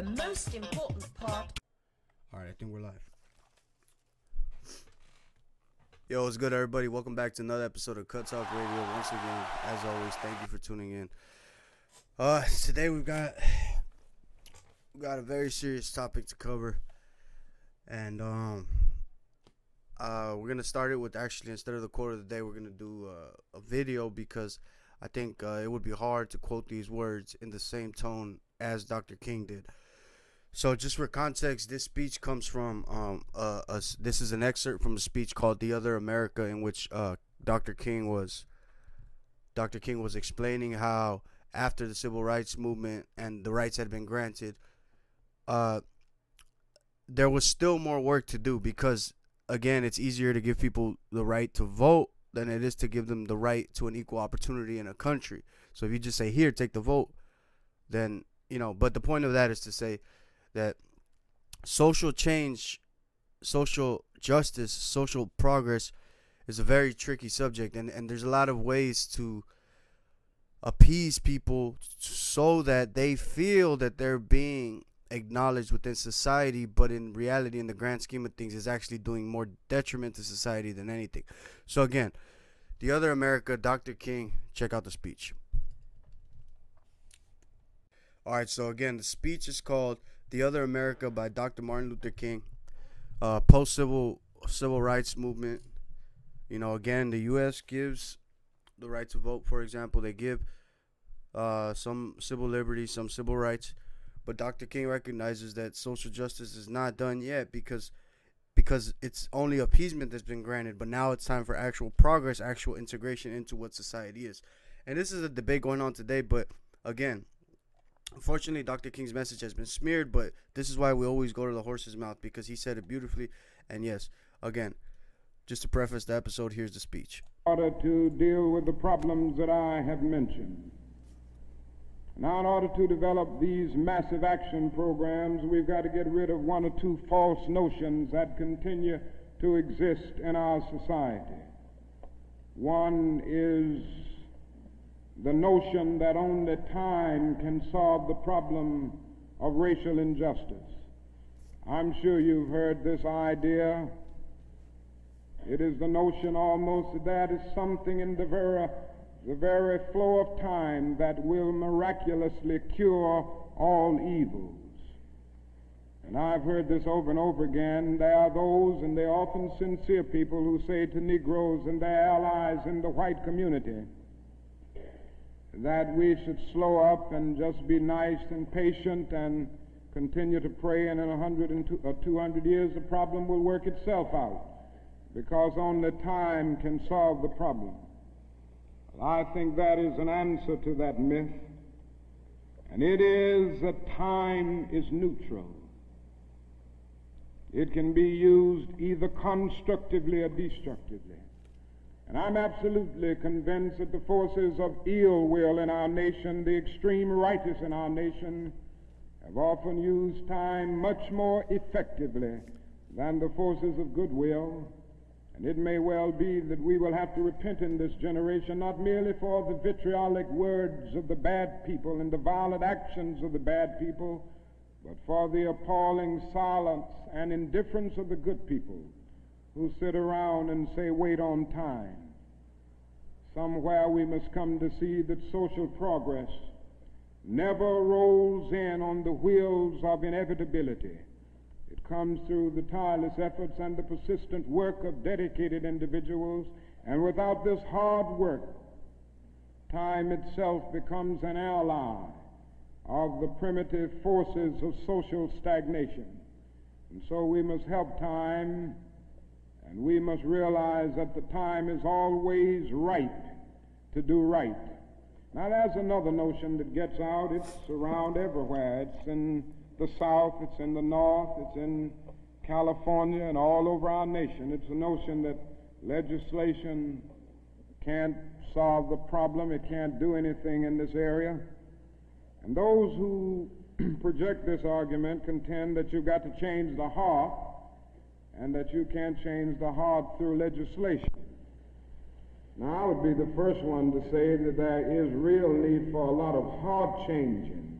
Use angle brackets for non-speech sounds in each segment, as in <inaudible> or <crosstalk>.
the most important part. All right, I think we're live. Yo, what's good, everybody? Welcome back to another episode of Cut Talk Radio. Once again, as always, thank you for tuning in. Uh, today we've got we've got a very serious topic to cover, and um, uh, we're gonna start it with actually instead of the quote of the day, we're gonna do uh, a video because I think uh, it would be hard to quote these words in the same tone as Dr. King did. So, just for context, this speech comes from um, uh, a, this is an excerpt from a speech called "The Other America," in which uh, Dr. King was Dr. King was explaining how after the civil rights movement and the rights had been granted, uh, there was still more work to do because, again, it's easier to give people the right to vote than it is to give them the right to an equal opportunity in a country. So if you just say here, take the vote, then you know. But the point of that is to say that social change, social justice, social progress is a very tricky subject, and, and there's a lot of ways to appease people so that they feel that they're being acknowledged within society, but in reality, in the grand scheme of things, is actually doing more detriment to society than anything. So, again, the other America, Dr. King, check out the speech. All right, so again, the speech is called "The Other America" by Dr. Martin Luther King. Uh, Post civil civil rights movement. You know, again, the U.S. gives the right to vote. For example, they give uh, some civil liberties, some civil rights, but Dr. King recognizes that social justice is not done yet because because it's only appeasement that's been granted. But now it's time for actual progress, actual integration into what society is. And this is a debate going on today. But again, Unfortunately, Dr. King's message has been smeared, but this is why we always go to the horse's mouth because he said it beautifully. And yes, again, just to preface the episode, here's the speech. In order to deal with the problems that I have mentioned. Now, in order to develop these massive action programs, we've got to get rid of one or two false notions that continue to exist in our society. One is the notion that only time can solve the problem of racial injustice. I'm sure you've heard this idea. It is the notion almost that is something in the very, the very flow of time that will miraculously cure all evils. And I've heard this over and over again. There are those, and they're often sincere people, who say to Negroes and their allies in the white community, that we should slow up and just be nice and patient and continue to pray, and in a hundred and two, uh, 200 years the problem will work itself out because only time can solve the problem. I think that is an answer to that myth, and it is that time is neutral. It can be used either constructively or destructively. And I'm absolutely convinced that the forces of ill will in our nation, the extreme rightists in our nation, have often used time much more effectively than the forces of goodwill. And it may well be that we will have to repent in this generation, not merely for the vitriolic words of the bad people and the violent actions of the bad people, but for the appalling silence and indifference of the good people who sit around and say, wait on time. Somewhere we must come to see that social progress never rolls in on the wheels of inevitability. It comes through the tireless efforts and the persistent work of dedicated individuals, and without this hard work, time itself becomes an ally of the primitive forces of social stagnation. And so we must help time, and we must realize that the time is always right to do right. Now, there's another notion that gets out. It's around everywhere. It's in the South, it's in the North, it's in California, and all over our nation. It's a notion that legislation can't solve the problem, it can't do anything in this area. And those who <clears throat> project this argument contend that you've got to change the heart and that you can't change the heart through legislation. Now, I would be the first one to say that there is real need for a lot of heart changing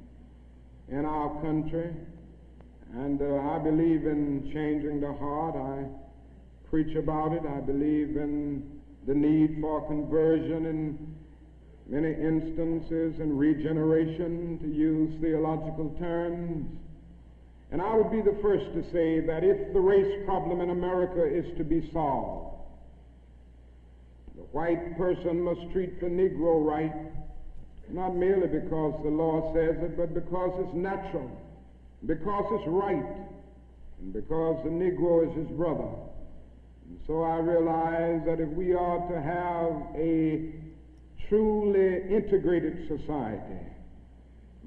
in our country And uh, I believe in changing the heart. I preach about it. I believe in the need for conversion in many instances and regeneration, to use theological terms. And I would be the first to say that if the race problem in America is to be solved, the white person must treat the Negro right, not merely because the law says it, but because it's natural, because it's right, and because the Negro is his brother. And so I realize that if we are to have a truly integrated society,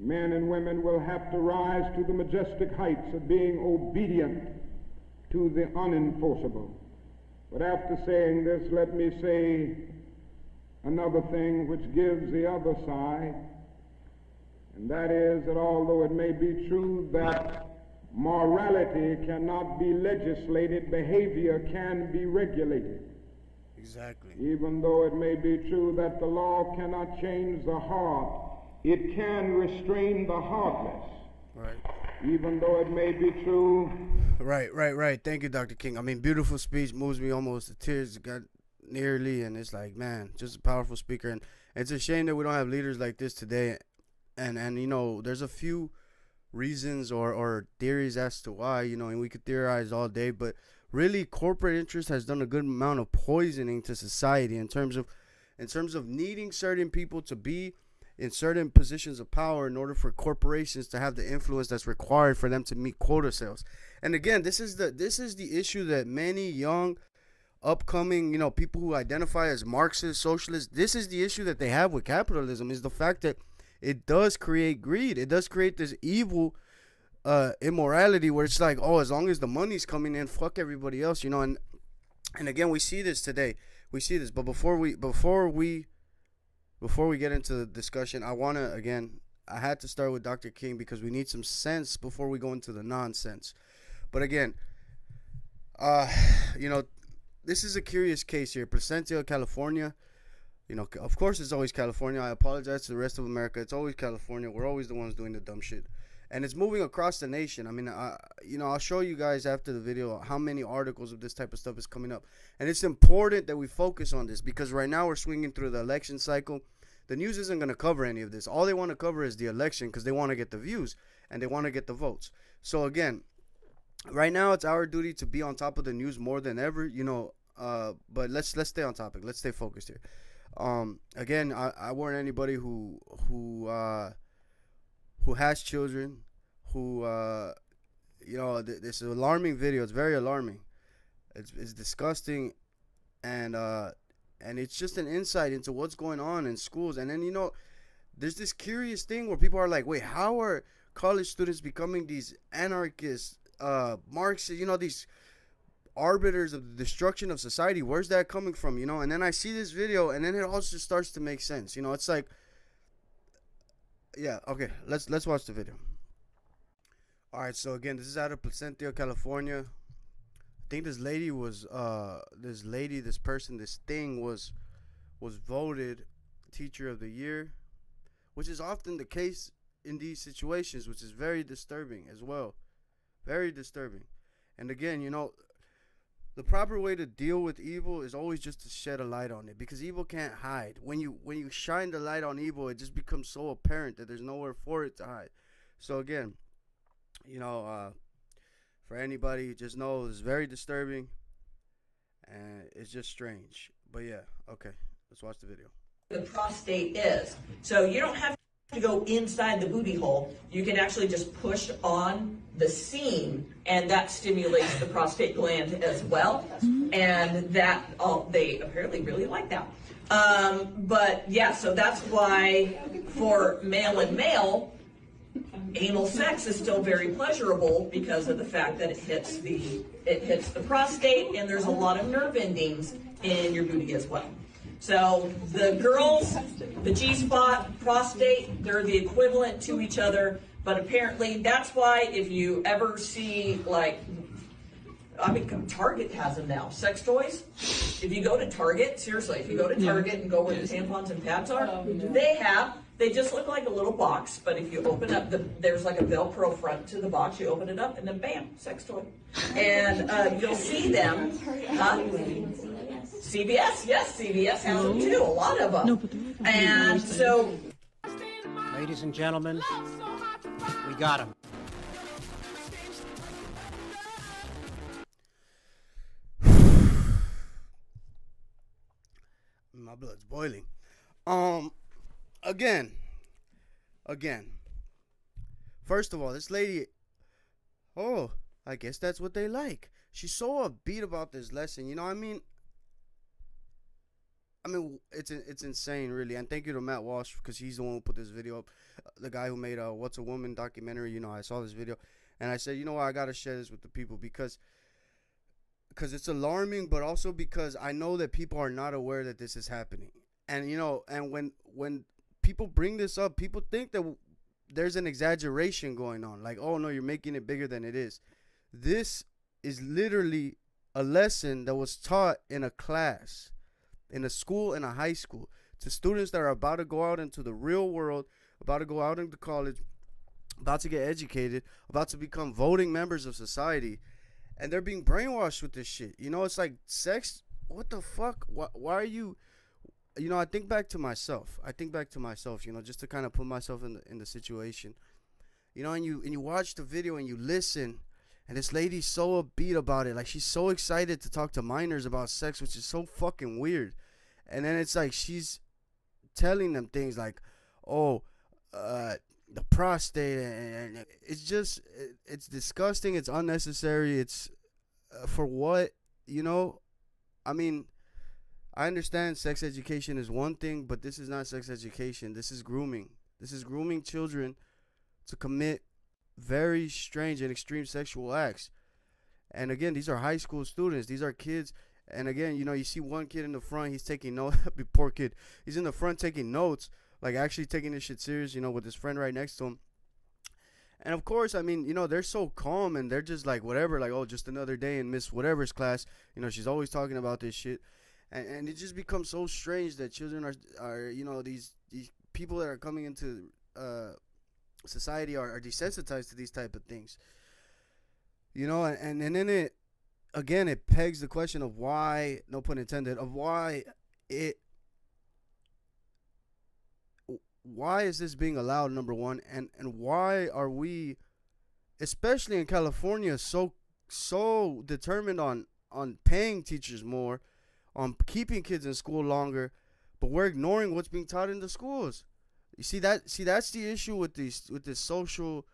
men and women will have to rise to the majestic heights of being obedient to the unenforceable. But after saying this, let me say another thing which gives the other side, and that is that although it may be true that morality cannot be legislated, behavior can be regulated. Exactly. Even though it may be true that the law cannot change the heart, it can restrain the heartless. Right. Even though it may be true. Right, right, right. Thank you, Dr. King. I mean, beautiful speech moves me almost to tears. Got nearly, and it's like, man, just a powerful speaker. And it's a shame that we don't have leaders like this today. And and you know, there's a few reasons or or theories as to why. You know, and we could theorize all day, but really, corporate interest has done a good amount of poisoning to society in terms of in terms of needing certain people to be in certain positions of power in order for corporations to have the influence that's required for them to meet quota sales. And again, this is the this is the issue that many young upcoming, you know, people who identify as Marxist, socialists, this is the issue that they have with capitalism is the fact that it does create greed. It does create this evil uh immorality where it's like, oh, as long as the money's coming in, fuck everybody else, you know, and and again, we see this today. We see this, but before we before we before we get into the discussion, I want to again, I had to start with Dr. King because we need some sense before we go into the nonsense. But again, uh, you know, this is a curious case here. Placentia, California. You know, of course, it's always California. I apologize to the rest of America. It's always California. We're always the ones doing the dumb shit, and it's moving across the nation. I mean, you know, I'll show you guys after the video how many articles of this type of stuff is coming up, and it's important that we focus on this because right now we're swinging through the election cycle the news isn't going to cover any of this. All they want to cover is the election because they want to get the views and they want to get the votes. So again, right now it's our duty to be on top of the news more than ever. You know, uh, but let's let's stay on topic. Let's stay focused here. Um, again, I, I warn anybody who who uh, who has children, who uh, you know, th- this is alarming video. It's very alarming. It's it's disgusting, and uh, and it's just an insight into what's going on in schools. And then you know, there's this curious thing where people are like, "Wait, how are college students becoming these anarchists, uh, Marxists? You know, these arbiters of the destruction of society? Where's that coming from? You know?" And then I see this video, and then it all just starts to make sense. You know, it's like, yeah, okay, let's let's watch the video. All right, so again, this is out of Placentia, California. I think this lady was uh this lady this person this thing was was voted teacher of the year which is often the case in these situations which is very disturbing as well. Very disturbing. And again you know the proper way to deal with evil is always just to shed a light on it because evil can't hide. When you when you shine the light on evil it just becomes so apparent that there's nowhere for it to hide. So again you know uh for anybody. Just know it's very disturbing and it's just strange. But yeah, okay, let's watch the video. The prostate is. So you don't have to go inside the booty hole. You can actually just push on the seam, and that stimulates the prostate gland as well. And that, oh, they apparently really like that. Um, but yeah, so that's why for male and male, anal sex is still very pleasurable because of the fact that it hits the it hits the prostate and there's a lot of nerve endings in your booty as well. So the girls, the G spot, prostate, they're the equivalent to each other. But apparently, that's why if you ever see like, I mean, Target has them now. Sex toys. If you go to Target, seriously, if you go to mm-hmm. Target and go where the tampons and pads are, oh, they have They just look like a little box, but if you open up the, there's like a Velcro front to the box. You open it up, and then bam, sex toy. And uh, you'll see them. Huh? CVS, yes, CVS has them too. A lot of them. And so Ladies and gentlemen, we got them. <sighs> My blood's boiling. Um, again, again. First of all, this lady. Oh, I guess that's what they like. She's so upbeat about this lesson. You know, I mean, I mean, it's it's insane, really. And thank you to Matt Walsh because he's the one who put this video up. The guy who made a "What's a Woman" documentary. You know, I saw this video, and I said, you know what, I gotta share this with the people because because it's alarming, but also because I know that people are not aware that this is happening. And you know, and when when people bring this up, people think that there's an exaggeration going on. Like, oh no, you're making it bigger than it is. This is literally a lesson that was taught in a class, in a school, in a high school, to students that are about to go out into the real world, about to go out into college, about to get educated, about to become voting members of society and they're being brainwashed with this shit. You know, it's like sex. What the fuck? Why, why are you? You know, I think back to myself. I think back to myself. You know, just to kind of put myself in the in the situation. You know, and you and you watch the video and you listen, and this lady's so upbeat about it. Like she's so excited to talk to minors about sex, which is so fucking weird. And then it's like she's telling them things like, "Oh, uh, the prostate and, it's just it, it's disgusting it's unnecessary it's uh, for what you know i mean i understand sex education is one thing but this is not sex education. This is grooming. This is grooming children to commit very strange and extreme sexual acts. And again these are high school students. These are kids. And again you know you see one kid in the front he's taking notes. <laughs> Poor kid. He's in the front taking notes like actually taking this shit serious, you know, with his friend right next to him. And of course, I mean, you know, they're so calm and they're just like whatever, like oh, just another day in Miss Whatever's class. You know, she's always talking about this shit, and and it just becomes so strange that children are are you know these these people that are coming into uh, society are, are desensitized to these type of things. You know, and, and then it again it pegs the question of why, no pun intended, of why it why is this being allowed number one and and why are we especially in california so so determined on on paying teachers more on keeping kids in school longer but we're ignoring what's being taught in the schools you see that see that's the issue with these with this social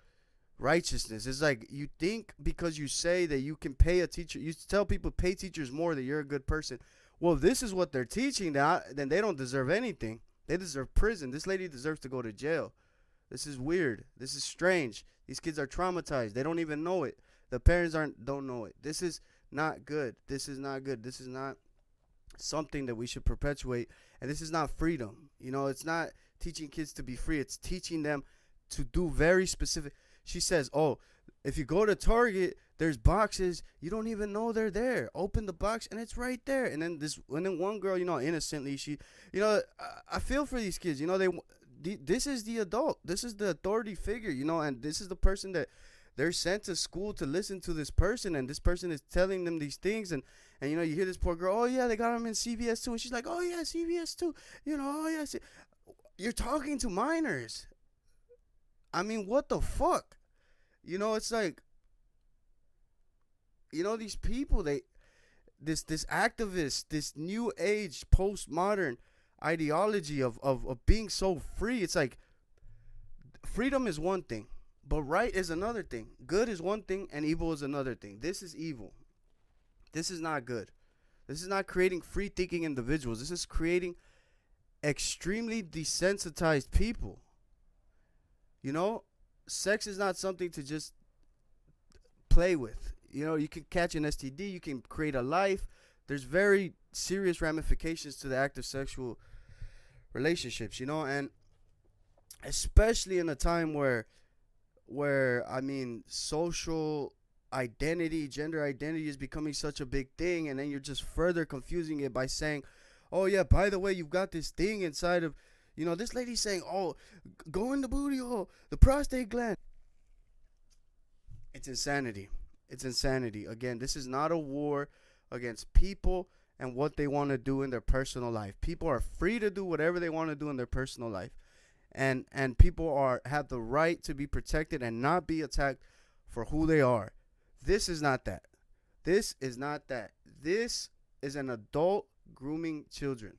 righteousness it's like you think because you say that you can pay a teacher you tell people pay teachers more that you're a good person well this is what they're teaching now, then they don't deserve anything they deserve prison. This lady deserves to go to jail. This is weird. This is strange. These kids are traumatized. They don't even know it. The parents aren't don't know it. This is not good. This is not good. This is not something that we should perpetuate. And this is not freedom. You know, it's not teaching kids to be free. It's teaching them to do very specific. She says, "Oh, if you go to Target, there's boxes you don't even know they're there. Open the box and it's right there. And then this, and then one girl, you know, innocently, she, you know, I, I feel for these kids. You know, they, the, this is the adult. This is the authority figure. You know, and this is the person that they're sent to school to listen to this person, and this person is telling them these things, and and you know, you hear this poor girl, oh yeah, they got them in CVS too, and she's like, oh yeah, CVS too. You know, oh yeah, you're talking to minors. I mean, what the fuck? You know, it's like you know these people they this this activist this new age postmodern ideology of, of of being so free it's like freedom is one thing but right is another thing good is one thing and evil is another thing this is evil this is not good. This is not creating free thinking individuals. This is creating extremely desensitized people. You know sex is not something to just play with. You know, you can catch an STD, you can create a life. There's very serious ramifications to the act of sexual relationships, you know, and especially in a time where where I mean social identity, gender identity is becoming such a big thing and then you're just further confusing it by saying, "Oh yeah, by the way, you've got this thing inside of You know, this lady saying, "Oh, go in the booty hole, the prostate gland." It's insanity. It's insanity. Again, this is not a war against people and what they want to do in their personal life. People are free to do whatever they want to do in their personal life. And and people are have the right to be protected and not be attacked for who they are. This is not that. This is not that. This is an adult grooming children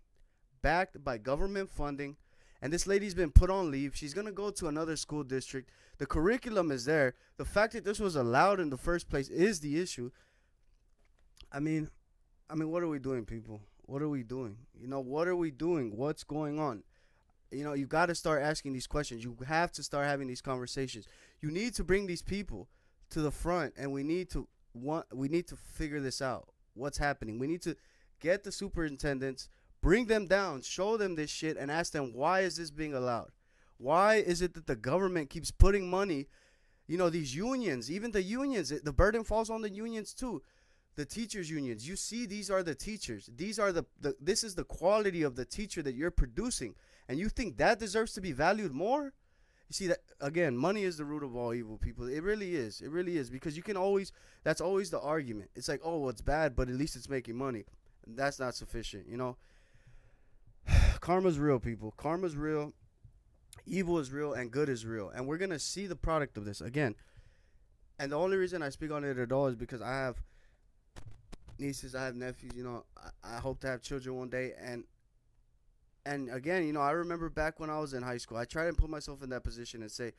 backed by government funding and this lady's been put on leave. She's going to go to another school district. The curriculum is there. The fact that this was allowed in the first place is the issue. I mean, I mean, what are we doing, people? What are we doing? You know, what are we doing? What's going on? You know, you got to start asking these questions. You have to start having these conversations. You need to bring these people to the front, and we need to want. We need to figure this out. What's happening? We need to get the superintendents, bring them down, show them this shit, and ask them why is this being allowed? Why is it that the government keeps putting money? You know, these unions, even the unions, the burden falls on the unions too. The teachers unions. You see, these are the teachers. These are the, the this is the quality of the teacher that you're producing. And you think that deserves to be valued more? You see that again, money is the root of all evil, people. It really is. It really is because you can always that's always the argument. It's like, "Oh, well, it's bad, but at least it's making money." That's not sufficient, you know? <sighs> Karma's real, people. Karma's real. Evil is real and good is real. And we're going to see the product of this again. And the only reason I speak on it at all is because I have nieces, I have nephews, you know, I, I hope to have children one day and and again, you know, I remember back when I was in high school, I tried to put myself in that position and say,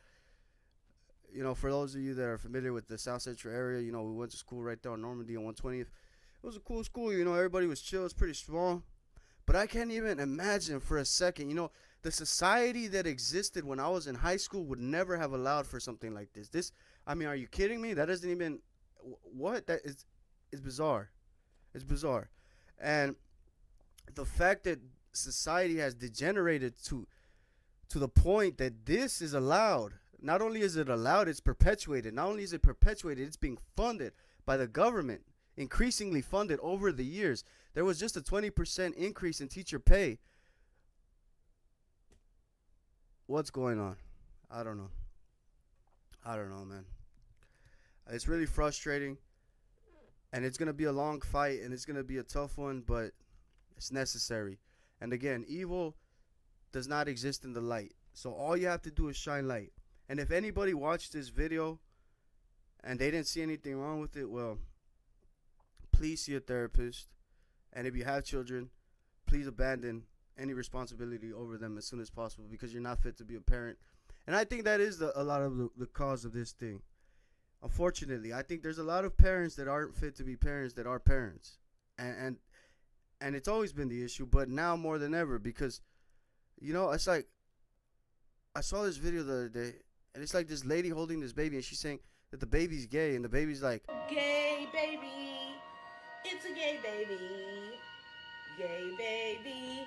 you know, for those of you that are familiar with the South Central area, you know, we went to school right there on Normandie on 120th. It was a cool school, you know, everybody was chill, it's pretty small. But I can't even imagine for a second, you know, the society that existed when I was in high school would never have allowed for something like this. This, I mean, are you kidding me? That doesn't even, what? That is, it's bizarre. It's bizarre. And the fact that society has degenerated to to the point that this is allowed. Not only is it allowed it's perpetuated. Not only is it perpetuated it's being funded by the government increasingly funded over the years. There was just a 20% increase in teacher pay. What's going on? I don't know. I don't know man. It's really frustrating and it's going to be a long fight and it's going to be a tough one but it's necessary and again, evil does not exist in the light. So all you have to do is shine light. And if anybody watched this video and they didn't see anything wrong with it, well, please see a therapist. And if you have children, please abandon any responsibility over them as soon as possible because you're not fit to be a parent. And I think that is the, a lot of the, the cause of this thing. Unfortunately, I think there's a lot of parents that aren't fit to be parents that are parents. And, and and it's always been the issue, but now more than ever because, you know, it's like I saw this video the other day, and it's like this lady holding this baby, and she's saying that the baby's gay, and the baby's like, Gay baby, it's a gay baby. Gay baby,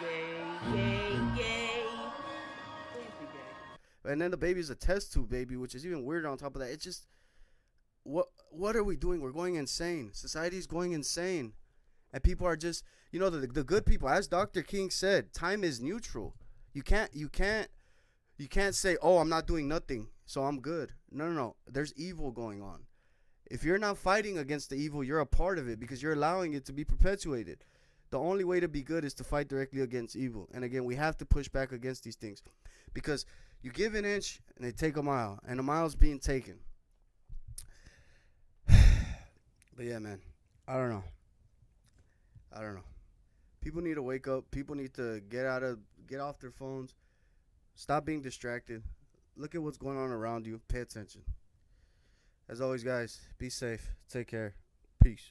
gay, gay, gay. Gay. and then the baby's a test tube baby, which is even weirder. On top of that, it's just what what are we doing? We're going insane. Society's going insane, and people are just you know the the good people, as Dr. King said, time is neutral. You can't you can't you can't say, oh, I'm not doing nothing, so I'm good. No, no, no. There's evil going on. If you're not fighting against the evil, you're a part of it because you're allowing it to be perpetuated. The only way to be good is to fight directly against evil. And again, we have to push back against these things because you give an inch and they take a mile, and a mile's being taken. <sighs> but yeah, man, I don't know. I don't know. People need to wake up. People need to get out of get off their phones. Stop being distracted. Look at what's going on around you. Pay attention. As always, guys, be safe. Take care. Peace.